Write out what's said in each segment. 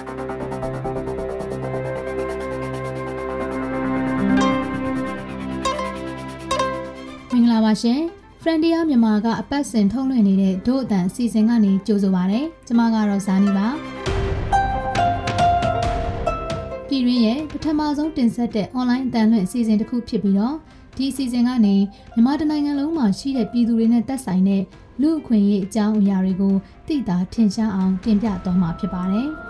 မင်္ဂလာပါရှင် Frontier မြန်မာကအပတ်စဉ်ထုတ်လွှင့်နေတဲ့ဒို့အတန်အစီအစဉ်ကနေကြိုဆိုပါရစေ။ကျွန်မကတော့ဇာနီပါ။ပြည်တွင်းရဲ့ပထမဆုံးတင်ဆက်တဲ့ online အတန်လွှင့်အစီအစဉ်တစ်ခုဖြစ်ပြီးတော့ဒီအစီအစဉ်ကနေမြန်မာတိုင်းနိုင်ငံလုံးမှာရှိတဲ့ပြည်သူတွေနဲ့သက်ဆိုင်တဲ့လူအခွင့်အရေးအကြောင်းအရာတွေကိုသိတာထင်ရှားအောင်တင်ပြသွားမှာဖြစ်ပါတယ်။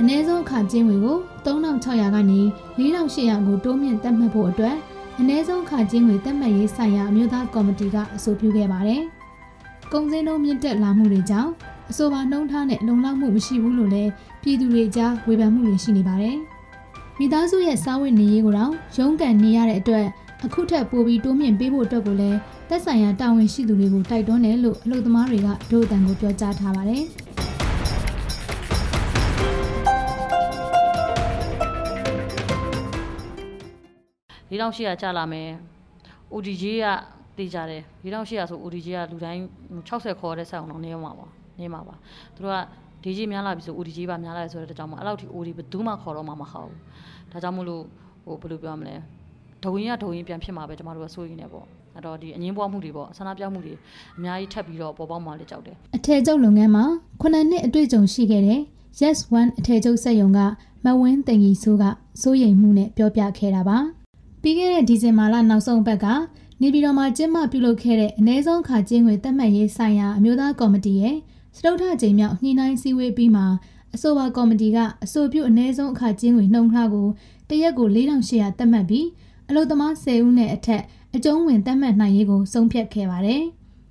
အနည်းဆုံးအခကျင်းတွေကို3600ကနေ4800ကိုတိုးမြင့်တက်မှတ်ဖို့အတွက်အနည်းဆုံးအခကျင်းတွေတက်မှတ်ရေးဆိုင်ရာအမျိုးသားကော်မတီကအဆိုပြုခဲ့ပါတယ်။ကုန်စည်နှုန်းမြင့်တက်လာမှုတွေကြောင့်အဆိုပါနှုံးထားနဲ့လုံလောက်မှုမရှိဘူးလို့လည်းပြည်သူတွေကြားဝေဖန်မှုတွေရှိနေပါတယ်။မိသားစုရဲ့စားဝတ်နေရေးကိုတော့ရုန်းကန်နေရတဲ့အတွက်အခုထက်ပိုပြီးတိုးမြင့်ပေးဖို့အတွက်ကိုလည်းသက်ဆိုင်ရာတာဝန်ရှိသူတွေကိုတိုက်တွန်းတယ်လို့အလို့သမားတွေကဒို့အတန်ကိုပြောကြားထားပါတယ်။ 4800ကျလာမယ် ODG ကတည်ကြတယ်4800ဆို ODG ကလူတိုင်း60ခေါ်တဲ့ဆက်အောင်တော့နေမှာပါနေမှာပါသူတို့က DG များလာပြီဆို ODG ပါများလာတယ်ဆိုတဲ့တကြောင်မှအဲ့လောက်ထိ OD ဘယ်သူမှခေါ်တော့မှမဟုတ်ဘူးဒါကြောင့်မို့လို့ဟိုဘယ်လိုပြောရမလဲဒုံရင်ကဒုံရင်ပြန်ဖြစ်မှာပဲကျမတို့ကစိုးရိမ်နေပေါ့အဲ့တော့ဒီအငင်းပွားမှုတွေပေါ့ဆန္ဒပြမှုတွေအများကြီးထပ်ပြီးတော့ပေါ်ပေါက်မှလည်းကြောက်တယ်အထည်ချုပ်လုပ်ငန်းမှာခုနှစ်နှစ်အတွေ့အကြုံရှိခဲ့တဲ့ Yes One အထည်ချုပ်စက်ရုံကမဝင်းတင်ကြီးဆိုးကစိုးရိမ်မှုနဲ့ပြောပြခဲ့တာပါ ပြီးခဲ့တဲ့ဒီဇင်ဘာလနောက်ဆုံးပတ်ကနေပြည်တော်မှာကျင်းပပြုလုပ်ခဲ့တဲ့အ ਨੇ ဆုံးခါကျင်းငွေတက်မှတ်ရေးဆိုင်ရာအမျိုးသားကော်မတီရဲ့စတုထချိန်မြောက်ညှိနှိုင်းစည်းဝေးပြီးမှအဆိုပါကော်မတီကအဆိုပြုအ ਨੇ ဆုံးအခါကျင်းငွေနှုံထားကိုတရက်ကို4800တက်မှတ်ပြီးအလို့သမား10ဦးနဲ့အထက်အကျုံးဝင်တက်မှတ်နိုင်ရေးကိုဆုံးဖြတ်ခဲ့ပါတယ်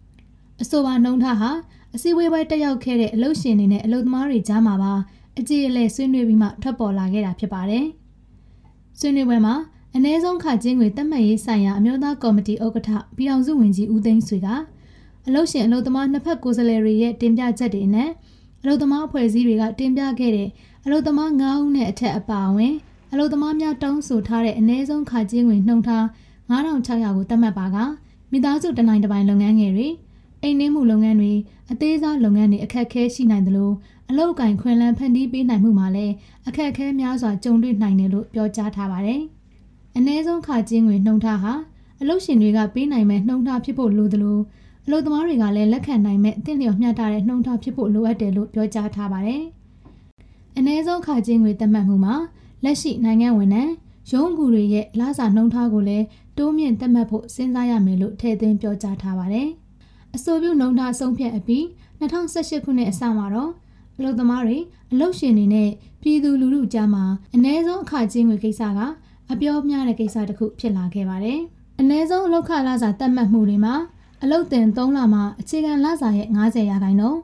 ။အဆိုပါနှုံထားဟာအစည်းအဝေးပွဲတက်ရောက်ခဲ့တဲ့အလုပ်ရှင်တွေနဲ့အလုပ်သမားတွေကြားမှာပါအကြည်အလဲဆွေးနွေးပြီးမှထွက်ပေါ်လာခဲ့တာဖြစ်ပါတယ်။ဆွေးနွေးပွဲမှာ အ ਨੇ ဆုံးခကျင်းတွေတက်မှတ်ရေးဆိုင်ရာအမျိုးသားကော်မတီဥက္ကဋ္ဌပြည်အောင်စုဝင်ကြီးဦးသိန်းဆွေကအလုပ်ရှင်အလုပ်သမားနှစ်ဖက်ကိုယ်စားလှယ်တွေရဲ့တင်ပြချက်တွေနဲ့အလုပ်သမားအဖွဲ့အစည်းတွေကတင်ပြခဲ့တဲ့အလုပ်သမား9ဦးနဲ့အထက်အပါအဝင်အလုပ်သမားများတောင်းဆိုထားတဲ့အ ਨੇ ဆုံးခကျင်းတွေနှုံထား9600ကိုတက်မှတ်ပါကမိသားစုတနိုင်တစ်ပိုင်းလုပ်ငန်းငယ်တွေအိမ်နှင်းမှုလုပ်ငန်းတွေအသေးစားလုပ်ငန်းတွေအခက်အခဲရှိနိုင်တယ်လို့အလုပ်အကင်ခွင်လန်းဖန်တီးပေးနိုင်မှုမှာလည်းအခက်အခဲများစွာကြုံတွေ့နိုင်တယ်လို့ပြောကြားထားပါတယ်။ အ ਨੇ ဆုံးခကျင်းငွေနှုံထားဟာအလုပ်ရှင်တွေကပေးနိုင်မဲ့နှုံထားဖြစ်ဖို့လိုသလိုအလုပ်သမားတွေကလည်းလက်ခံနိုင်မဲ့တင့်လျော်မျှတတဲ့နှုံထားဖြစ်ဖို့လိုအပ်တယ်လို့ပြောကြားထားပါတယ်။အ ਨੇ ဆုံးခကျင်းငွေသတ်မှတ်မှုမှာလက်ရှိနိုင်ငံဝန်ထမ်းရုံးကူတွေရဲ့လစာနှုံထားကိုလည်းတိုးမြင့်သတ်မှတ်ဖို့စဉ်းစားရမယ်လို့ထည့်သွင်းပြောကြားထားပါတယ်။အဆိုပြုနှုံထားဆုံးဖြတ်အပြီး2018ခုနှစ်အစမှာတော့အလုပ်သမားတွေအလုပ်ရှင်တွေနဲ့ပြည်သူလူထုကြားမှာအ ਨੇ ဆုံးအခကျင်းငွေကိစ္စက အပြောများတဲ့ကိစ္စတစ်ခုဖြစ်လာခဲ့ပါတယ်။အ ਨੇ ဆုံးအလုပ်ခလစာသတ်မှတ်မှုတွေမှာအလုပ်တင်3လမှာအခြေခံလစာရဲ့90ရာခိုင်နှုန်း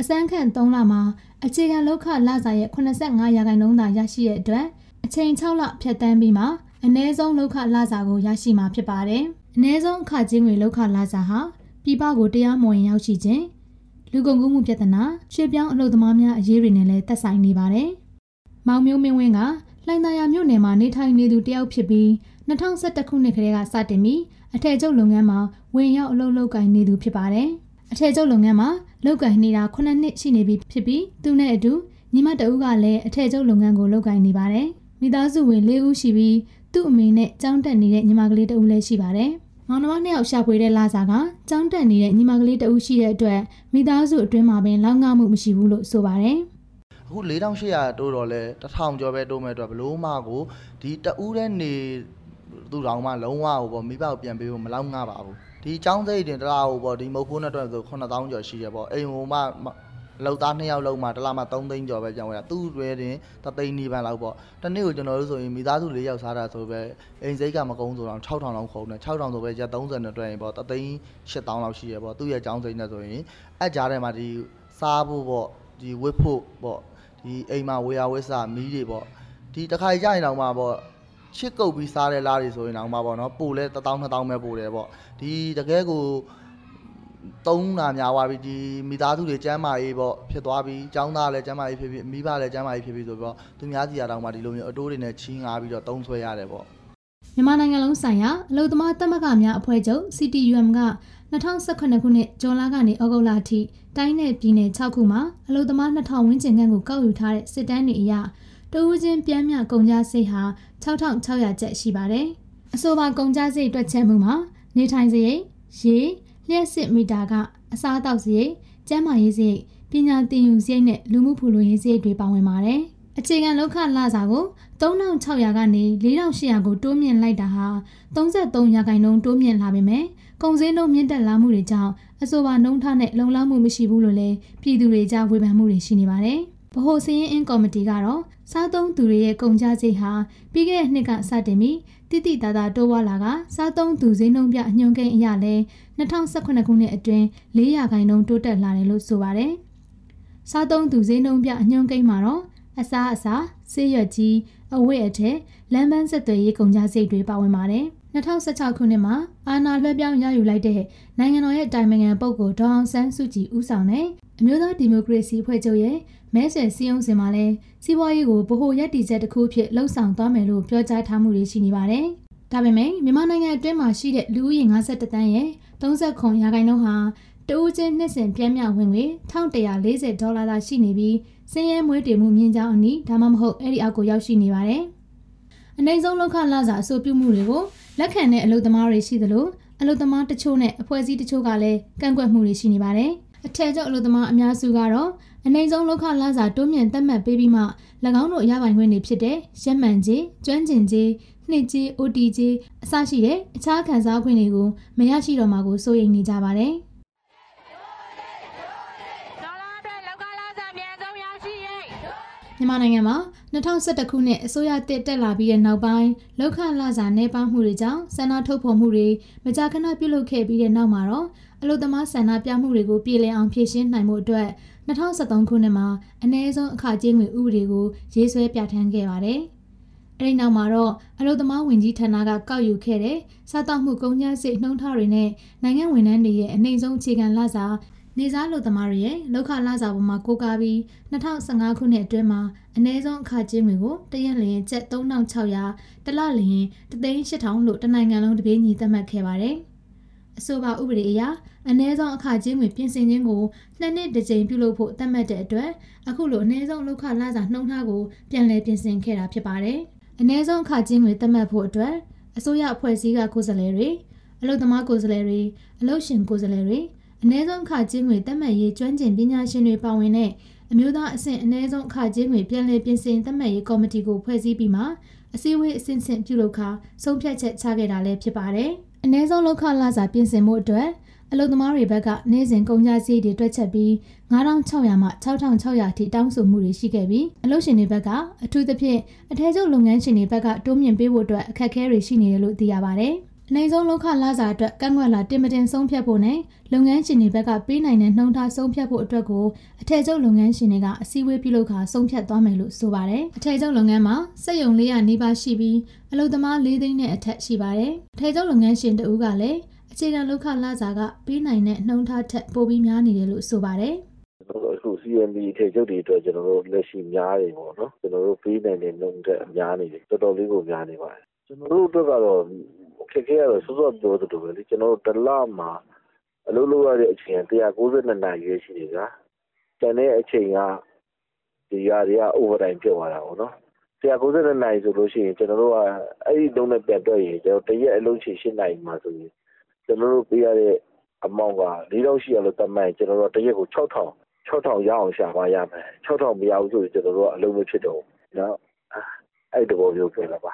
အစမ်းခန့်3လမှာအခြေခံလောက်ခလစာရဲ့85ရာခိုင်နှုန်းသာရရှိတဲ့အတွက်အချိန်6လဖြတ်တန်းပြီးမှအ ਨੇ ဆုံးလောက်ခလစာကိုရရှိမှာဖြစ်ပါတယ်။အ ਨੇ ဆုံးအခကျင်းငွေလောက်ခလစာဟာပြည်ပကိုတရားမဝင်ရောက်ရှိခြင်းလူကုန်ကူးမှုပြဿနာရွှေပြောင်းအလုပ်သမားများအရေးတွေနဲ့လည်းသက်ဆိုင်နေပါတယ်။မောင်မျိုးမင်းဝင်းက လှိုင်သာယာမြို့နယ်မှာနေထိုင်နေသူတယောက်ဖြစ်ပြီး2011ခုနှစ်ကတည်းကစတင်ပြီးအထည်ချုပ်လုပ်ငန်းမှာဝင်ရောက်အလုပ်လုပ်ကိုင်နေသူဖြစ်ပါတယ်။အထည်ချုပ်လုပ်ငန်းမှာလုပ်ကိုင်နေတာ9နှစ်ရှိနေပြီဖြစ်ပြီးသူနဲ့အတူညီမတဦးကလည်းအထည်ချုပ်လုပ်ငန်းကိုလုပ်ကိုင်နေပါတယ်။မိသားစုဝင်၄ဦးရှိပြီးသူ့အမေနဲ့ကျောင်းတက်နေတဲ့ညီမကလေးတဦးလည်းရှိပါတယ်။မောင်နှမနှစ်ယောက်ရှာဖွေတဲ့လာစာကကျောင်းတက်နေတဲ့ညီမကလေးတဦးရှိတဲ့အတွက်မိသားစုအတွင်းမှာပင်လောက်ငမှုမရှိဘူးလို့ဆိုပါတယ်။ အခု4800တိုးတော့လဲ1000ကျော်ပဲတိုးမဲ့အတွက်ဘလို့မှကိုဒီတဦးတဲ့နေသူတောင်မှလုံးဝဟိုပေါ့မိဘကိုပြန်ပေးဖို့မလောက်ငှပါဘူးဒီចောင်းစိတ်တင်တလားဟိုပေါ့ဒီမုတ်ဖိုးနဲ့အတွက်ဆို9000ကျော်ရှိရပေါ့အိမ်ဟိုမှလောက်သား2ယောက်လုံးမှတစ်လမှ3သိန်းကျော်ပဲပြန်ဝယ်တာသူ့တွဲတင်တသိန်းနီးပန်းလောက်ပေါ့တနေ့ကိုကျွန်တော်တို့ဆိုရင်မိသားစု၄ယောက်စားတာဆိုပဲအိမ်စိတ်ကမကုန်းဆိုတော့6000လောက်ခုံတယ်6000ဆိုပဲရက်30နဲ့တွဲရင်ပေါ့တသိန်း8000လောက်ရှိရပေါ့သူ့ရဲ့ចောင်းစိတ်နဲ့ဆိုရင်အဲ့ကြားထဲမှာဒီစားဖို့ပေါ့ဒီဝစ်ဖို့ပေါ့ ဒီအိမ်မှာဝေယဝစ်စာမီးတွေပေါ့ဒီတစ်ခါကြာရင်တော့မှပေါ့ချစ်ကုတ်ပြီးစားတဲ့လားတွေဆိုရင်တော့မှပေါ့နော်ပို့လဲ1000 2000ပဲပို့တယ်ပေါ့ဒီတကယ်ကိုတုံးတာများသွားပြီဒီမိသားစုတွေကျမ်းမာရေးပေါ့ဖြစ်သွားပြီចောင်းသားလည်းကျမ်းမာရေးဖြစ်ဖြစ်မိဘလည်းကျမ်းမာရေးဖြစ်ဖြစ်ဆိုပြီးတော့သူများစီရတော့မှဒီလိုမျိုးအတိုးတွေနဲ့ချီးငါပြီးတော့တုံးဆွဲရတယ်ပေါ့ မြန်မာနိုင်ငံလုံးဆိုင်ရာအလုံသမားသမဂ္ဂများအဖွဲ့ချုပ် CTUM က2018ခုနှစ်ဇွန်လကနေဩဂုတ်လအထိတိုင်းနယ်ပြည်နယ်6ခုမှာအလုံသမား2000ဝန်းကျင်ခန့်ကိုကောက်ယူထားတဲ့စစ်တမ်းတွေအရတဦးချင်းပြန်မြကုန်ကြစိတ်ဟာ6600ကျပ်ရှိပါတယ်။အဆိုပါကုန်ကြစိတ်တွက်ချက်မှုမှာနေထိုင်စရိတ်ရေလျှက်စစ်မီတာကအစားအသောက်စရိတ်ကျန်းမာရေးစရိတ်ပညာသင်ယူစရိတ်နဲ့လူမှုဖူလုံရေးစရိတ်တွေပါဝင်ပါတယ်။ အခြေခံလောက်ခလစာကို3600ကနေ4800ကိုတိုးမြင့်လိုက်တာဟာ33ရာခိုင်နှုန်းတိုးမြင့်လာပေမဲ့ကုန်စည်နှုန်းမြင့်တက်လာမှုတွေကြောင့်အဆိုပါနှုန်းထားနဲ့လုံလောက်မှုမရှိဘူးလို့လည်းပြည်သူတွေကြားဝေဖန်မှုတွေရှိနေပါတယ်။ဗဟိုစည်ရင်အင်းကော်မတီကတော့စားသုံးသူတွေရဲ့ကုန်ကျစရိတ်ဟာပြီးခဲ့တဲ့နှစ်ကစတင်ပြီးတိတိတသာတိုးဝါလာကစားသုံးသူဈေးနှုန်းပြအညွှန်းကိန်းအရလဲ2018ခုနှစ်အတွင်း400ခိုင်နှုန်းတိုးတက်လာတယ်လို့ဆိုပါတယ်။စားသုံးသူဈေးနှုန်းပြအညွှန်းကိန်းမှာတော့ အစားအစာဆေးရွက်ကြီးအဝတ်အထည်လမ်းပန်းဆက်သွယ်ရေးကုန်ကျစရိတ်တွေပါဝင်ပါတယ်။2016ခုနှစ်မှာအာဏာလွှဲပြောင်းရယူလိုက်တဲ့နိုင်ငံတော်ရဲ့တိုင်ပင်ခံပုဂ္ဂိုလ်ဒေါအောင်ဆန်းစုကြည်ဦးဆောင်တဲ့အမျိုးသားဒီမိုကရေစီဖွဲ့ချုပ်ရဲ့မဲဆွယ်စည်းရုံးစင်မှာလဲစီးပွားရေးကိုဗဟိုရပ်တည်ချက်တစ်ခုဖြစ်လှုံ့ဆော်သွားမယ်လို့ပြောကြားထားမှုတွေရှိနေပါတယ်။ဒါပေမဲ့မြန်မာနိုင်ငံအတွင်းမှာရှိတဲ့လူဦးရေ52တန်းရဲ့30ရာခိုင်နှုန်းဟာ တဦးချင်းနှစ်စဉ်ပြင်းပြဝင်ငွေ1140ဒေါ်လာသာရှိနေပြီးစင်းရဲမွေးတည်မှုမြင့်ကြောင်းအနီးဒါမှမဟုတ်အဲ့ဒီအောက်ကိုရောက်ရှိနေပါတယ်။အနိုင်ဆုံးလောက်ခလာစာအဆိုပြုမှုတွေကိုလက်ခံတဲ့အလုပ်သမားတွေရှိသလိုအလုပ်သမားတချို့နဲ့အဖွဲ့အစည်းတချို့ကလည်းကန့်ကွက်မှုတွေရှိနေပါတယ်။အထက်ကျအလုပ်သမားအများစုကတော့အနိုင်ဆုံးလောက်ခလာစာတိုးမြင့်သတ်မှတ်ပေးပြီးမှ၎င်းတို့ရပိုင်ခွင့်တွေဖြစ်တဲ့ရက်မှန်ကြီးကျွမ်းကျင်ကြီးနှစ်ကြီး OT ကြီးအစရှိတဲ့အခြားခံစားခွင့်တွေကိုမရရှိတော့မှာကိုစိုးရိမ်နေကြပါတယ်။ မြန်မာနိုင်ငံမှာ2011ခုနှစ်အစိုးရတက်တက်လာပြီးတဲ့နောက်ပိုင်းလောက်ခလာစာနေပါမှုတွေကြောင့်ဆန္ဒထုတ်ဖော်မှုတွေမကြာခဏပြုလုပ်ခဲ့ပြီးတဲ့နောက်မှာတော့အလုသမားဆန္ဒပြမှုတွေကိုပြည်လည်အောင်ဖြည့်ရှင်းနိုင်မှုအတွက်2013ခုနှစ်မှာအ ਨੇ ဆုံးအခကြေးငွေဥပဒေကိုရေးဆွဲပြဋ္ဌာန်းခဲ့ပါတယ်။အဲဒီနောက်မှာတော့အလုသမားဝင်ကြီးဌာနကကောက်ယူခဲ့တဲ့စားတောက်မှုကုန်ကျစရိတ်နှုံးထားတွေနဲ့နိုင်ငံဝန်ထမ်းတွေရဲ့အနှိမ့်ဆုံးအခြေခံလစာ နေစားလူသမားတွေရဲ့လောက်ခလာစာပေါ်မှာကိုးကားပြီး2015ခုနှစ်အတွင်းမှာအ ਨੇ ဆုံးအခကြေးငွေကိုတရက်လျင်ကျပ်3600တလလျင်38000လို့တနိုင်ငံလုံးတပြေးညီသတ်မှတ်ခဲ့ပါတယ်။အဆိုပါဥပဒေအရအ ਨੇ ဆုံးအခကြေးငွေပြင်ဆင်ခြင်းကိုနှစ်နှစ်တစ်ကြိမ်ပြုလုပ်ဖို့သတ်မှတ်တဲ့အတွက်အခုလိုအ ਨੇ ဆုံးလောက်ခလာစာနှုံထားကိုပြန်လည်ပြင်ဆင်ခဲ့တာဖြစ်ပါတယ်။အ ਨੇ ဆုံးအခကြေးငွေသတ်မှတ်ဖို့အတွက်အစိုးရအဖွဲ့အစည်းကကိုယ်စားလှယ်တွေအလုပ်သမားကိုယ်စားလှယ်တွေအလုပ်ရှင်ကိုယ်စားလှယ်တွေ အ ਨੇ ဆုံးအခကြေးငွေသတ်မှတ်ရေးကျွမ်းကျင်ပညာရှင်တွေပါဝင်တဲ့အမျိုးသားအဆင့်အ ਨੇ ဆုံးအခကြေးငွေပြန်လည်ပြင်ဆင်သတ်မှတ်ရေးကော်မတီကိုဖွဲ့စည်းပြီးမှအစည်းအဝေးအဆင့်ဆင့်ပြုလုပ်ခါဆုံးဖြတ်ချက်ချခဲ့တာလည်းဖြစ်ပါတယ်။အ ਨੇ ဆုံးလောက်ခလာစာပြင်ဆင်မှုအတွက်အလုပ်သမားတွေဘက်ကနေ့စဉ်ကုန်ကျစရိတ်တွေတွက်ချက်ပြီး9600မှ6600အထိတောင်းဆိုမှုတွေရှိခဲ့ပြီးအလုပ်ရှင်တွေဘက်ကအထူးသဖြင့်အထည်ချုပ်လုပ်ငန်းရှင်တွေဘက်ကတိုးမြင့်ပေးဖို့အတွက်အခက်အခဲတွေရှိနေတယ်လို့သိရပါတယ်။ အနိုင်ဆုံးလောက်ခလာစာအတွက်ကန့်ကွက်လာတင်မတင်ဆုံးဖြတ်ဖို့နဲ့လုပ်ငန်းရှင်တွေဘက်ကပေးနိုင်တဲ့နှုံထားဆုံးဖြတ်ဖို့အတွက်ကိုအထည်ချုပ်လုပ်ငန်းရှင်တွေကအစည်းအဝေးပြုလုပ်ခါဆုံးဖြတ်သွားမယ်လို့ဆိုပါတယ်။အထည်ချုပ်လုပ်ငန်းမှာစက်ရုံ400နီးပါးရှိပြီးအလုပ်သမား4သိန်းနဲ့အထက်ရှိပါတယ်။အထည်ချုပ်လုပ်ငန်းရှင်တဦးကလည်းအခြေခံလောက်ခလာစာကပေးနိုင်တဲ့နှုံထားထက်ပိုပြီးများနေတယ်လို့ဆိုပါတယ်။ကျွန်တော်တို့အခု CMB ထေချုပ်တွေအတွက်ကျွန်တော်တို့လက်ရှိများနေပေါ့နော်ကျွန်တော်တို့ပေးနိုင်တဲ့နှုံတက်အများနေတယ်တော်တော်လေးကိုများနေပါတယ်ကျွန်တော်တို့အတွက်ကတော့ အခက်အခဲကတော့စောစောပြောသလိုပဲလေကျွန်တော်တို့တစ်လမှာအလုပ်လုပ်ရတဲ့အချိန်က192နာရီပဲရှိတယ်ဗျာကျန်တဲ့အချိန်ကဒီຢာတွေက overtime ဖြစ်သွားတာပေါ့နော်192နာရီဆိုလို့ရှိရင်ကျွန်တော်တို့ကအဲ့ဒီလုံးနဲ့ပြန်တွက်ရင်ကျွန်တော်တရက်အလုံးချိန်8နာရီမှာဆိုရင်ကျွန်တော်တို့ပေးရတဲ့အမောင့်က4000ရှိရလို့တတ်မှတ်ကျွန်တော်တို့တရက်ကို6000 6000ရအောင်ရှာပါရမယ်6000မရဘူးဆိုရင်ကျွန်တော်တို့ကအလုံးမဖြစ်တော့ဘူးเนาะအဲ့ဒီဘောမျိုးပြောတာပါ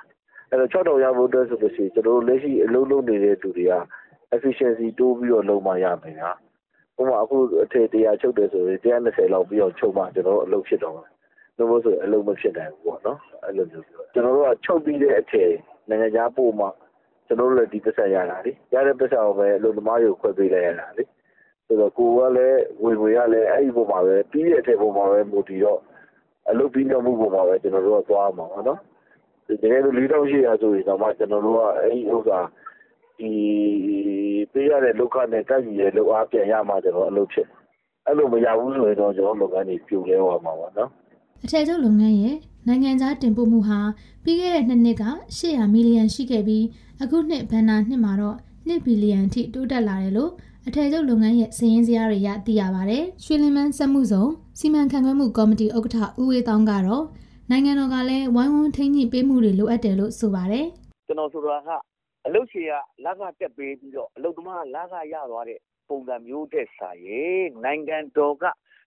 အဲ့တော့6000ရဖို့အတွက်ဆိုလို့ရှိရင်ကျွန်တော်တို့လက်ရှိအလုပ်လုပ်နေတဲ့သူတွေက efficiency တိုးပြီးတော့လုပ်မှရမယ်ညာဥပမာအခုအထည်100ချုပ်တယ်ဆိုရင်120လောက်ပြီးတော့ချုပ်မှကျွန်တော်တို့အလုပ်ဖြစ်တော့မှာလို့မို့ဆိုအလုပ်မဖြစ်နိုင်ဘူးပေါ့နော်အဲ့လိုမျိုးပြောကျွန်တော်တို့ကချုပ်ပြီးတဲ့အထည်နိုင်ငံခြားပို့မှကျွန်တော်တို့လည်းဒီပတ်စံရတာလေရတဲ့ပတ်စံကိုပဲအလုပ်သမားတွေကိုခွဲပေးလိုက်ရတာလေဆိုတော့ကိုကလည်းဝင်ဝင်ရလဲအဲ့ဒီပုံမှာပဲပြီးတဲ့အထည်ပုံမှာပဲမူတည်တော့အလုပ်ပြီးတော့မှုပုံမှာပဲကျွန်တော်တို့ကသွားမှာပါနော် တကယ်လို့4800ဆိုရင်တော့မှကျွန်တော်တို့ကအဲ့ဒီဥစ္စာဒီပေးရတဲ့လောက်ခနဲ့တက်ကြီးရဲ့လောက်အားပြန်ရမှကျွန်တော်အလုပ်ဖြစ်အဲ့လိုမရဘူးဆိုရင်တော့ကျွန်တော်လုပ်ငန်းတွေပြိုလဲသွားမှာပါနော်အထည်ချုပ်လုပ်ငန်းရဲ့နိုင်ငံခြားတင်ပို့မှုဟာပြီးခဲ့တဲ့နှစ်နှစ်က800မီလီယံရှိခဲ့ပြီးအခုနှစ်ဘဏ္ဍာနှစ်မှာတော့2ဘီလီယံထိတိုးတက်လာတယ်လို့အထည်ချုပ်လုပ်ငန်းရဲ့စည်ရင်းစရာတွေရသိရပါတယ်။ရွှေလင်မန်းစက်မှုဇုံစီမံခန့်ခွဲမှုကော်မတီဥက္ကဋ္ဌဦးဝေးတောင်းကတော့ နိုင်ငံတော်ကလည်းဝိုင်းဝန်းထိန်းညှိပေးမှုတွေလိုအပ်တယ်လို့ဆိုပါတယ်။ကျွန်တော်ဆိုတာကအလုတ်ချေကလက်ကတက်ပေးပြီးတော့အလုတ်သမားကလက်ကရသွားတဲ့ပုံစံမျိုးတဲ့စာရဲ့နိုင်ငံတော်က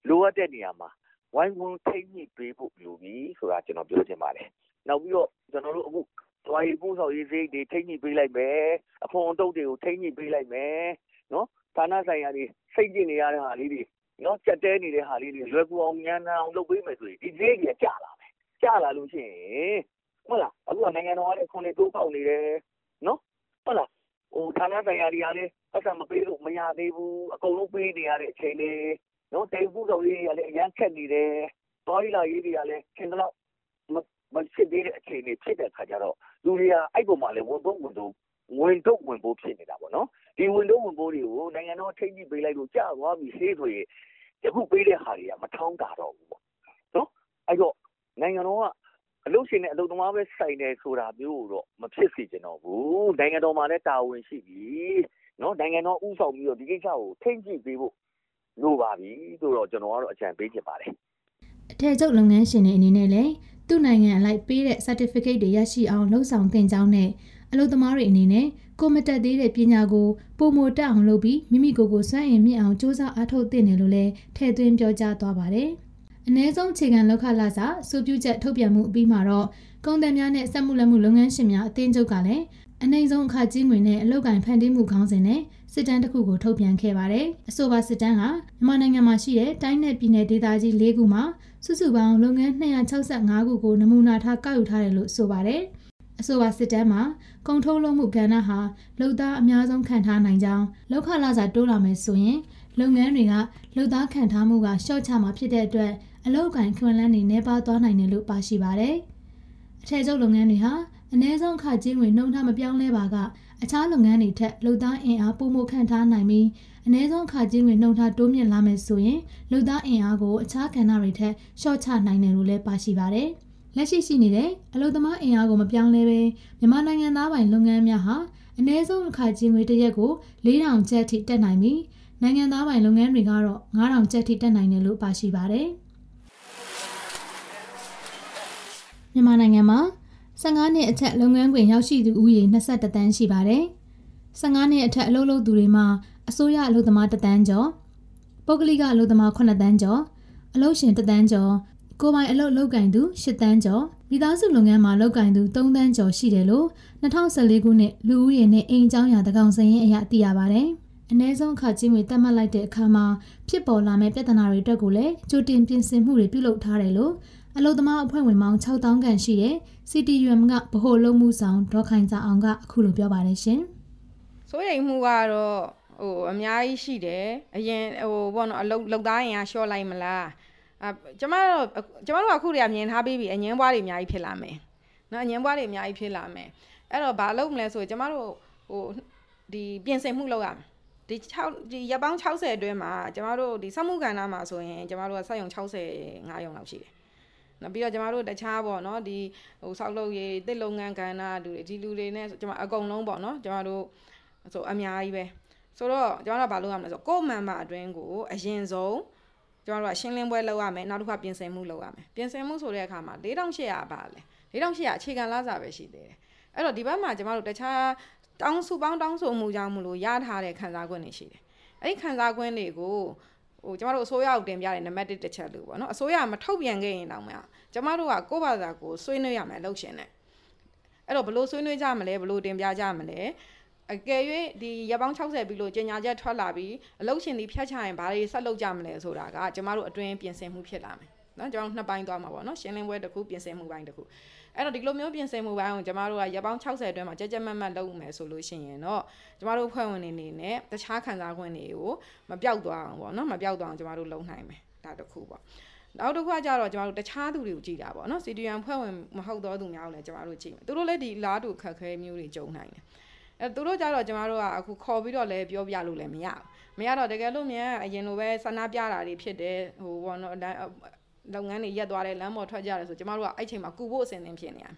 လိုအပ်တဲ့နေရာမှာဝိုင်းဝန်းထိမ့်ညှိပေးဖို့လိုပြီဆိုတာကျွန်တော်ပြောချင်ပါတယ်။နောက်ပြီးတော့ကျွန်တော်တို့အခုသွားရေးပို့ဆောင်ရေးစိတ်တွေထိမ့်ညှိပေးလိုက်မယ်။အဖွန်အတုပ်တွေကိုထိမ့်ညှိပေးလိုက်မယ်။နော်ဌာနဆိုင်ရာတွေစိတ်ကြည့်နေရတဲ့ဟာလေးတွေနော်ကြက်တဲနေတဲ့ဟာလေးတွေလွယ်ကူအောင်ဉာဏ်အောင်လုပ်ပေးမယ်ဆိုရင်ဒီဈေးကြီးကျလာမယ်။ ကျလာလို့ရှိရင်ဟုတ်လားအခုကနိုင်ငံတော်ကလည်းခွန်တွေတိုးပေါက်နေတယ်နော်ဟုတ်လားဟိုဌာနဆိုင်ရာတွေကလည်းအဆက်မပေးလို့မရသေးဘူးအကုန်လုံးပေးနေရတဲ့အချိန်လေးနော်တေဘူးတော်လေးတွေကလည်းအရန်ခက်နေတယ်တော်ရီလာရေးတွေကလည်းခင်တော့မဖြစ်သေးတဲ့အချိန်လေးဖြစ်တဲ့ခါကျတော့လူတွေကအဲ့ပုံမှာလည်းဝန်တော့ဝန်တော့ဝင်တော့ဝင်ဖို့ဖြစ်နေတာပေါ့နော်ဒီဝင်တော့ဝင်ဖို့တွေကိုနိုင်ငံတော်ထိတ်ကြီးပေးလိုက်လို့ကြာသွားပြီဆေးဆိုရင်ယခုပေးတဲ့ဟာတွေကမထောင်းတာတော့ဘူးပေါ့နော်အဲ့တော့ နိုင်ငံတော်ကအလုပ်ရှင်နဲ့အလုပ်သမားပဲဆိုင်တယ်ဆိုတာမျိုးတော့မဖြစ်စေချင်တော့ဘူးနိုင်ငံတော်မှာလည်းတာဝန်ရှိပြီနော်နိုင်ငံတော်ဥဆောင်ပြီးတော့ဒီကိစ္စကိုထိမ့်ကြည့်ပေးဖို့လိုပါပြီဆိုတော့ကျွန်တော်ကတော့အကြံပေးချင်ပါတယ်အထည်ချုပ်လုပ်ငန်းရှင်တွေအနေနဲ့လည်းသူ့နိုင်ငံအလိုက်ပေးတဲ့ certificate တွေရရှိအောင်လှုံ့ဆော်သင်ကြောင်းနဲ့အလုပ်သမားတွေအနေနဲ့ကိုမတက်သေးတဲ့ပညာကိုပုံမတက်အောင်လုပ်ပြီးမိမိကိုယ်ကိုစွမ်းအင်မြင့်အောင်စ조사အားထုတ်သင့်တယ်လို့လည်းထည့်သွင်းပြောကြားသွားပါတယ်။ အ ਨੇ ဆုံးခြေခံလောက်ခလာစာစုပြုချက်ထုတ်ပြန်မှုအပြီးမှာတော့ကုန်သည်များနဲ့စက်မှုလက်မှုလုပ်ငန်းရှင်များအသင်းချုပ်ကလည်းအနိုင်ဆုံးအခကြီးငွေနဲ့အလုပ်ကိုင်ဖန်တီးမှုခေါင်းစဉ်နဲ့စစ်တမ်းတစ်ခုကိုထုတ်ပြန်ခဲ့ပါတယ်။အဆိုပါစစ်တမ်းဟာမြန်မာနိုင်ငံမှာရှိတဲ့တိုင်းနယ်ပြည်နယ်ဒေသကြီး၄ခုမှာစုစုပေါင်းလုပ်ငန်း265ခုကိုနမူနာထားကောက်ယူထားတယ်လို့ဆိုပါတယ်။အဆိုပါစစ်တမ်းမှာကုန်ထုတ်လုပ်မှုကဏ္ဍဟာလုပ်သားအများဆုံးခံထားနိုင်ကြောင်းလောက်ခလာစာတိုးလာမယ်ဆိုရင်လုပ်ငန်းတွေကလုပ်သားခံထားမှုကရှော့ချမှာဖြစ်တဲ့အတွက် အလုပ်ကိုင်ခွင့်လန်းနေနေပါသွားနိုင်တယ်လို့ပါရှိပါတယ်။အထည်ချုပ်လုပ်ငန်းတွေဟာအ ਨੇ ဆုံးအခကြေးငွေနှုံထားမပြောင်းလဲပါကအခြားလုပ်ငန်းတွေထက်လုပ်သားအင်အားပိုမိုခန့်ထားနိုင်ပြီးအ ਨੇ ဆုံးအခကြေးငွေနှုံထားတိုးမြင့်လာမယ်ဆိုရင်လုပ်သားအင်အားကိုအခြားကဏ္ဍတွေထက်လျှော့ချနိုင်တယ်လို့လည်းပါရှိပါတယ်။လက်ရှိရှိနေတဲ့အလုပ်သမားအင်အားကိုမပြောင်းလဲပဲမြန်မာနိုင်ငံသားပိုင်လုပ်ငန်းများဟာအ ਨੇ ဆုံးအခကြေးငွေတစ်ရက်ကို4000ကျပ်ထိတက်နိုင်ပြီးနိုင်ငံသားပိုင်လုပ်ငန်းတွေကတော့9000ကျပ်ထိတက်နိုင်တယ်လို့ပါရှိပါတယ်။ မြန်မာနိုင်ငံမှာ15နှစ်အထက်လုပ်ငန်းခွင်ရောက်ရှိသူဦးရေ22တန်းရှိပါတယ်။15နှစ်အထက်အလုပ်လုပ်သူတွေမှာအစိုးရအလုပ်သမား1တန်းကျော်ပုဂ္ဂလိကအလုပ်သမား9တန်းကျော်အလုပ်ရှင်1တန်းကျော်ကိုယ်ပိုင်အလုပ်လုပ်ကင်သူ10တန်းကျော်မိသားစုလုပ်ငန်းမှာလုပ်ကင်သူ3တန်းကျော်ရှိတယ်လို့2014ခုနှစ်လူဦးရေနဲ့အိမ်ကျောင်းရာတကောင်စရင်အရသိရပါတယ်။အ ਨੇ ဆုံးအခကြီးငွေတက်မှတ်လိုက်တဲ့အခါမှာဖြစ်ပေါ်လာမယ့်ပြဿနာတွေအတွက်ကိုလည်းကြိုတင်ပြင်ဆင်မှုတွေပြုလုပ်ထားတယ်လို့ အလုသမားအဖွဲ့ဝင်ပေါင်း6000ခန့်ရှိတဲ့ CTUM ကဗဟိုလုံမှုဆောင်ဒေါ်ခိုင်စာအောင်ကအခုလိုပြောပါတယ်ရှင်စိုးရိမ်မှုကတော့ဟိုအများကြီးရှိတယ်အရင်ဟိုဘောနော်အလုတ်လုတ်သားရင်ကရှော့လိုက်မလားအကျမတို့ကျမတို့ကအခုတည်းကမြင်ထားပြီးပြီအငင်းပွားတွေအများကြီးဖြစ်လာမယ်နော်အငင်းပွားတွေအများကြီးဖြစ်လာမယ်အဲ့တော့ဘာလုပ်မလဲဆိုကျမတို့ဟိုဒီပြင်ဆင်မှုလုပ်ရမယ်ဒီ6ဒီရက်ပေါင်း60အတွင်းမှာကျမတို့ဒီစက်မှုကဏ္ဍမှာဆိုရင်ကျမတို့ကစက်ရုံ65ရုံလောက်ရှိတယ် နော်ပြီးတော့ကျမတို့တခြားပေါ့နော်ဒီဟိုဆောက်လုပ်ရေးတစ်လုပ်ငန်းကဏ္ဍလူတွေဒီလူတွေနဲ့ကျမအကုန်လုံးပေါ့နော်ကျမတို့ဆိုအများကြီးပဲဆိုတော့ကျမတို့ကဘာလုပ်ရမလဲဆိုကို့မန်မာအတွင်းကိုအရင်ဆုံးကျမတို့ကရှင်းလင်းပွဲလုပ်ရမယ်နောက်တစ်ခါပြင်ဆင်မှုလုပ်ရမယ်ပြင်ဆင်မှုဆိုတဲ့အခါမှာ4800ပါလဲ4800အခြေခံလာစာပဲရှိသေးတယ်အဲ့တော့ဒီဘက်မှာကျမတို့တခြားတောင်းစုပေါင်းတောင်းဆိုမှုကြောင့်မလို့ရထားတဲ့ခံစား권တွေရှိတယ်အဲ့ဒီခံစား권တွေကို ဟိုကျမတို့အစိုးရကိုတင်ပြတယ်နံပါတ်1တစ်ချက်လို့ပေါ့နော်အစိုးရမထုတ်ပြန်ခဲ့ရင်တောင်မှကျမတို့ကကိုယ့်ဘာသာကိုဆွေးနွေးရမယ်လှုပ်ရှင်နဲ့အဲ့တော့ဘလို့ဆွေးနွေးကြမလဲဘလို့တင်ပြကြမလဲအကယ်၍ဒီရပောင်း60ပြီးလို့ကြေညာချက်ထွက်လာပြီးအလုတ်ရှင်ဒီဖြတ်ချရင်ဘာတွေဆက်လုပ်ကြမလဲဆိုတာကကျမတို့အတွင်းပြင်ဆင်မှုဖြစ်လာမယ်နော်ကျွန်တော်နှစ်ပိုင်းသွားမှာပေါ့နော်ရှင်းလင်းပွဲတစ်ခုပြင်ဆင်မှုပိုင်းတစ်ခု အဲ့တော့ဒီလိုမျိုးပြင်ဆင်မှုပိုင်းကိုကျမတို့ကရပောင်း60အတွင်းမှာကြက်ကြက်မတ်မတ်လုပ်မယ်ဆိုလို့ရှိရင်တော့ကျမတို့ဖွဲ့ဝင်နေနေနဲ့တခြားခံစား권တွေကိုမပြောက်သွားအောင်ပေါ့နော်မပြောက်သွားအောင်ကျမတို့လုပ်နိုင်မယ်ဒါတစ်ခုပေါ့နောက်တစ်ခုကကြတော့ကျမတို့တခြားသူတွေကိုကြည့်တာပေါ့နော် CDM ဖွဲ့ဝင်မဟုတ်တော့သူများကိုလည်းကျမတို့ကြည့်မယ်သူတို့လည်းဒီလားတူခက်ခဲမျိုးတွေကြုံနိုင်တယ်အဲသူတို့ကြတော့ကျမတို့ကအခုခေါ်ပြီးတော့လည်းပြောပြလို့လည်းမရဘူးမရတော့တကယ်လို့မြန်အရင်လိုပဲဆန္ဒပြတာတွေဖြစ်တယ်ဟိုဘောနော် လုပ်ငန်းတွေရက်သွားတယ်လမ်းပေါ်ထွက်ကြတယ်ဆိုကျမတို့ကအဲ့ချိန်မှာကူဖို့အဆင်သင့်ဖြစ်နေရတယ်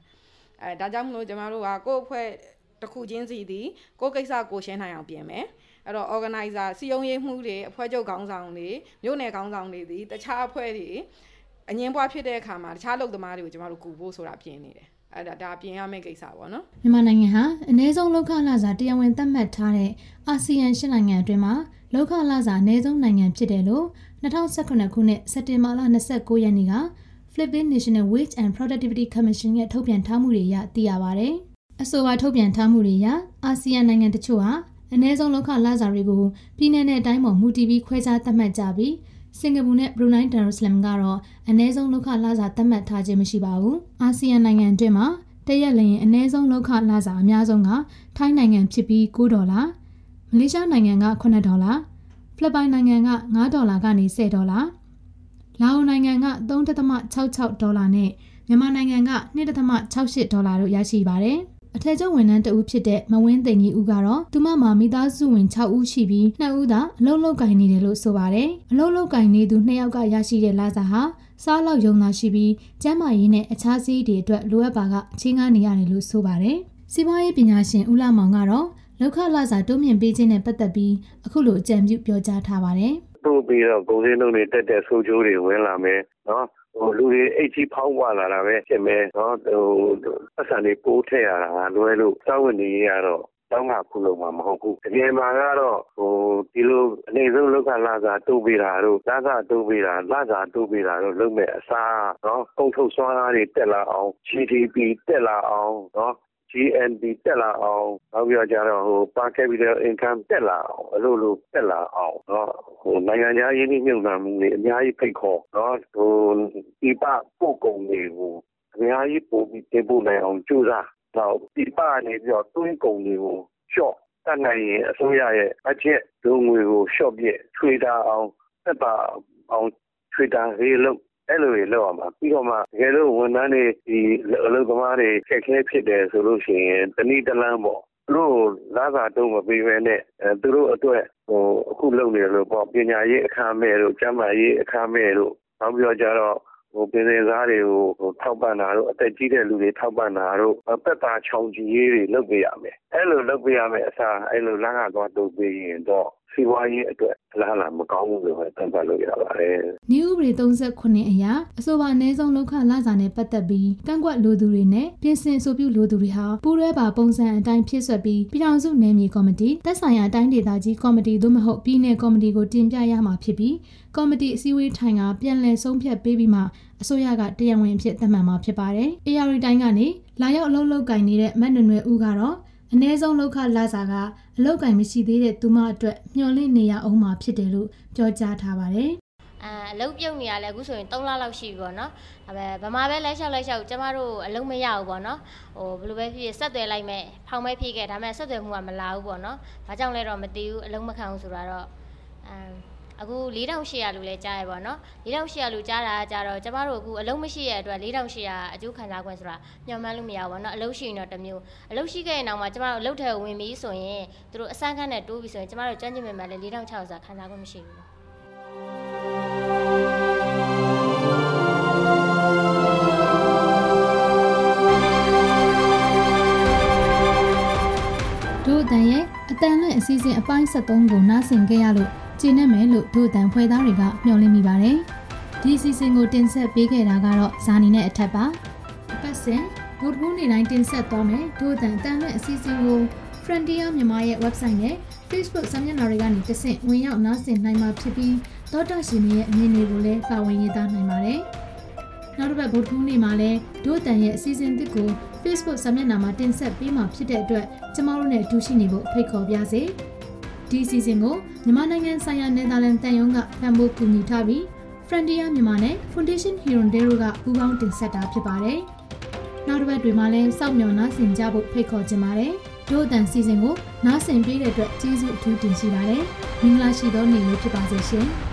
အဲဒါကြောင့်မလို့ကျမတို့ကကိုယ့်အဖွဲ့တစ်ခုချင်းစီသည်ကိုယ့်ကိစ္စကိုရှင်းနိုင်အောင်ပြင်မယ်အဲ့တော့ organizer စီယုံရေးမှုတွေအဖွဲ့ချုပ်ခေါင်းဆောင်တွေမြို့နယ်ခေါင်းဆောင်တွေသည်တခြားအဖွဲ့တွေအငင်းပွားဖြစ်တဲ့အခါမှာတခြားလုပ်သမားတွေကိုကျမတို့ကူဖို့ဆိုတာပြင်နေတယ် အဲ့ဒါဒါပြင်ရမယ့်ကိစ္စပေါ့နော်မြန်မာနိုင်ငံဟာအနည်းဆုံးလောက်ခလာစာတရားဝင်သတ်မှတ်ထားတဲ့အာဆီယံရှစ်နိုင်ငံအတွင်းမှာလောက်ခလာစာအနည်းဆုံးနိုင်ငံဖြစ်တယ်လို့2018ခုနှစ်စက်တင်ဘာလ29ရက်နေ့က Philippine National Wage and Productivity Commission ရဲ့ထုတ်ပြန်ထားမှုတွေအရသိရပါဗျ။အဆိုပါထုတ်ပြန်ထားမှုတွေအရအာဆီယံနိုင်ငံတချို့ဟာအနည်းဆုံးလောက်ခလာစာတွေကိုပြည်내နဲ့အတိုင်းပေါ်မူတည်ပြီးခွဲခြားသတ်မှတ်ကြပြီး စင်ကာပူနဲ့ဘရူနိုင်းဒါရူဆလမ်ကတော့အနည်းဆုံးလောက်ခလာစာသတ်မှတ်ထားခြင်းမရှိပါဘူး။အာဆီယံနိုင်ငံအတွင်းမှာတရက်လျင်အနည်းဆုံးလောက်ခလာစာအများဆုံးကထိုင်းနိုင်ငံဖြစ်ပြီး9ဒေါ်လာမလေးရှားနိုင်ငံက9ဒေါ်လာဖိလစ်ပိုင်နိုင်ငံက9ဒေါ်လာကနေ10ဒေါ်လာလာအိုနိုင်ငံက3.66ဒေါ်လာနဲ့မြန်မာနိုင်ငံက2.68ဒေါ်လာတို့ရရှိပါတယ်။ အထက်ကျောင်းဝန်ထမ်းတဦးဖြစ်တဲ့မဝင်းသိန်ကြီးဦးကတော့သူမမှာမိသားစုဝင်6ဦးရှိပြီး2ဦးသာအလုပ်လုပ်ကင်နေတယ်လို့ဆိုပါတယ်။အလုပ်လုပ်ကင်နေသူ2ယောက်ကရရှိတဲ့လစာဟာစားလောက်ယုံသာရှိပြီးကျန်းမာရေးနဲ့အခြားစည်းတွေအတွက်လိုအပ်ပါကချင်းကားနေရတယ်လို့ဆိုပါတယ်။စီးပွားရေးပညာရှင်ဦးလာမောင်ကတော့လောက်ခလာစာတိုးမြင့်ပေးခြင်းနဲ့ပတ်သက်ပြီးအခုလိုအကြံပြုပြောကြားထားပါတယ်။တို့ပြီးတော့ကုန်စည်နှုန်းတွေတက်တဲ့ဆိုးကျိုးတွေဝင်လာမယ်နော်ဟို လူတွေအိတ်ကြီးဖောင်းပွားလာတာပဲဖြစ်မယ်နော်ဟိုအဆန်တွေပိုးထည့်ရတာလွယ်လို့စောင့်ဝင်နေရတော့တောင်းတာခုလုံးမှာမဟုတ်ဘူးတကယ်မှာကတော့ဟိုဒီလိုအနေဆုံးလောက်ကလာစာတိုးပေးတာတို့လာစာတိုးပေးတာလာစာတိုးပေးတာတို့လုပ်မဲ့အစားနော်ကုန်ထုတ်စွမ်းအားတွေတက်လာအောင် GDP တက်လာအောင်နော် GNP တက်လာအောင်နောက်ပြီးတော့ကျတော့ဟို per capita income တက်လာအောင်အလို့လို့တက်လာအောင်เนาะဟိုနိုင်ငံခြားရင်းနှီးမြှုပ်နှံမှုတွေအများကြီးဖိတ်ခေါ်เนาะဟိုဒီပပို့ကုန်တွေကိုအများကြီးပို့ပြီးတင်ပို့နိုင်အောင်ကြိုးစားတော့ဒီပကနေပြီးတော့သွင်းကုန်တွေကိုလျှော့တတ်နိုင်ရင်အစိုးရရဲ့အချက်ဒုံငွေကိုလျှော့ပြည့်ထွေတာအောင်သက်ပါအောင်ထွေတာရေးလို့ အဲ့လိုတွေလောက်အောင်ပါပြီးတော့မှတကယ်လို့ဝန်ထမ်းတွေဒီအလုပ်သမားတွေခက်ခဲဖြစ်တယ်ဆိုလို့ရှိရင်တနည်းတလမ်းပေါ့သူတို့လာစာတုံးမပေးဘဲနဲ့အဲသူတို့အတွက်ဟိုအခုလုပ်နေလို့ပေါ့ပညာရေးအခမ်းမဲ့တို့ကျန်းမာရေးအခမ်းမဲ့တို့နောက်ပြီးတော့ကျတော့ဟိုပြည်စသားတွေကိုဟိုထောက်ပံ့တာတို့အသက်ကြီးတဲ့လူတွေထောက်ပံ့တာတို့ပတ်တာချောင်ကြီးရေးတွေလုပ်ပေးရမယ်အဲ့လိုလုပ်ပေးရမယ်အစားအဲ့လိုလမ်းကတော့တုံးပေးရင်တော့ စီးပွားရေးအတွက်အလားအလာမကောင်းဘူးလို့ပဲသတ်မှတ်လို့ရပါတယ်နည်းဥပဒေ39အရာအဆိုပါအနည်းဆုံးလောက်ခလစာနဲ့ပတ်သက်ပြီးကန့်ကွက်လိုသူတွေနဲ့ပြင်ဆင်ဆိုပြုလိုသူတွေဟာပူးရဲပါပုံစံအတိုင်းဖြစ်ဆွက်ပြီးပြည်ထောင်စုနယ်မြေကော်မတီတက်ဆိုင်ရာတိုင်းဒေသကြီးကော်မတီသို့မဟုတ်ပြည်နယ်ကော်မတီကိုတင်ပြရမှာဖြစ်ပြီးကော်မတီအစည်းအဝေးထိုင်ကပြန်လည်ဆုံးဖြတ်ပေးပြီးမှအစိုးရကတရားဝင်အဖြစ်သတ်မှတ်မှာဖြစ်ပါတယ်။ AR တိုင်းကနေလာရောက်အလုပ်လုပ်ကင်နေတဲ့မတ်နွယ်နွယ်ဦးကတော့ အ ਨੇ ဆုံးလောက်ခလာစာကအလောက်ကင်မရှိသေးတဲ့သူမအတွက်မျှော်လင့်နေရအောင်မှာဖြစ်တယ်လို့ပြောကြားထားပါတယ်အဲအလုပ်ပြုတ်နေရလဲအခုဆိုရင်3လလောက်ရှိပြီပေါ့နော်ဒါပေမဲ့ဗမာပဲလိုက်လျှောက်လိုက်လျှောက်ကျမတို့အလုပ်မရဘူးပေါ့နော်ဟိုဘယ်လိုပဲဖြစ်ဖြစ်ဆက်သွယ်လိုက်မဲ့ဖောင်မဲဖြစ်ခဲ့ဒါပေမဲ့ဆက်သွယ်မှုကမလာဘူးပေါ့နော်ဘာကြောင့်လဲတော့မသိဘူးအလုပ်မခံဘူးဆိုတာတော့အမ် အခု4800လို့လဲကြားရပါတော့4800လို့ကြားတာကကြတော့ကျမတို့အခုအလုံးမရှိရတဲ့အတွက်4800အကျိုးခံစား권ဆိုတာညှော်မှန်းလို့မရဘူးပေါ့နော်အလုံးရှိရင်တော့တစ်မျိုးအလုံးရှိခဲ့ရင်တော့မှကျမတို့အလုံးထဲကိုဝင်ပြီးဆိုရင်သူတို့အစမ်းခန်းနဲ့တိုးပြီးဆိုရင်ကျမတို့ကျွမ်းကျင်မြင်မှလည်း4600ဆိုတာခံစား권မရှိဘူးဒို့အတန်ရဲ့အတန်လွင့်အစည်းအဝေးအပိုင်း73ကိုနားဆင်ခဲ့ရလို့ ကျင်းနေမယ်လို့ဒို့အတန်ဖွဲ့သားတွေကမျှော်လင့်မိပါတယ်ဒီအစီအစဉ်ကိုတင်ဆက်ပေးခဲ့တာကတော့ဇာနီနဲ့အထက်ပါအပတ်စဉ်ဗုဒ္ဓဘုနေ့တိုင်းတင်ဆက်သွားမယ်ဒို့အတန်အတန်လွင့်အစီအစဉ်ကို Frontier မြန်မာရဲ့ website နဲ့ Facebook စာမျက်နှာတွေကနေတဆင့်ဝင်ရောက်နားဆင်နိုင်မှာဖြစ်ပြီးဒေါက်တာရှင်ရဲ့အမြင်တွေကိုလည်းပါဝင်ရေးသားနိုင်ပါတယ်နောက်တစ်ပတ်ဗုဒ္ဓဘုနေ့မှာလည်းဒို့အတန်ရဲ့အစီအစဉ်တစ်ကို Facebook စာမျက်နှာမှာတင်ဆက်ပေးမှာဖြစ်တဲ့အတွက်ကျမတို့နဲ့အတူရှိနေဖို့ဖိတ်ခေါ်ပါရစေ။ ဒီအစီအစဉ်ကိုမြန်မာနိုင်ငံဆိုင်ရာနယ်သာလန်တန်ယုံကဖန်ဖို့ကူညီထားပြီး Frontier မြန်မာနဲ့ Foundation Hero Dero ကပူးပေါင်းတင်ဆက်တာဖြစ်ပါတယ်။နောက်တစ်ပတ်တွေမှာလည်းစောင့်မျှော်နားဆင်ကြဖို့ဖိတ်ခေါ်ချင်ပါတယ်။ဒို့အတန်စီစဉ်ကိုနားဆင်ပေးတဲ့အတွက်ကျေးဇူးအထူးတင်ရှိပါတယ်။မင်္ဂလာရှိသောနေ့လေးဖြစ်ပါစေရှင်။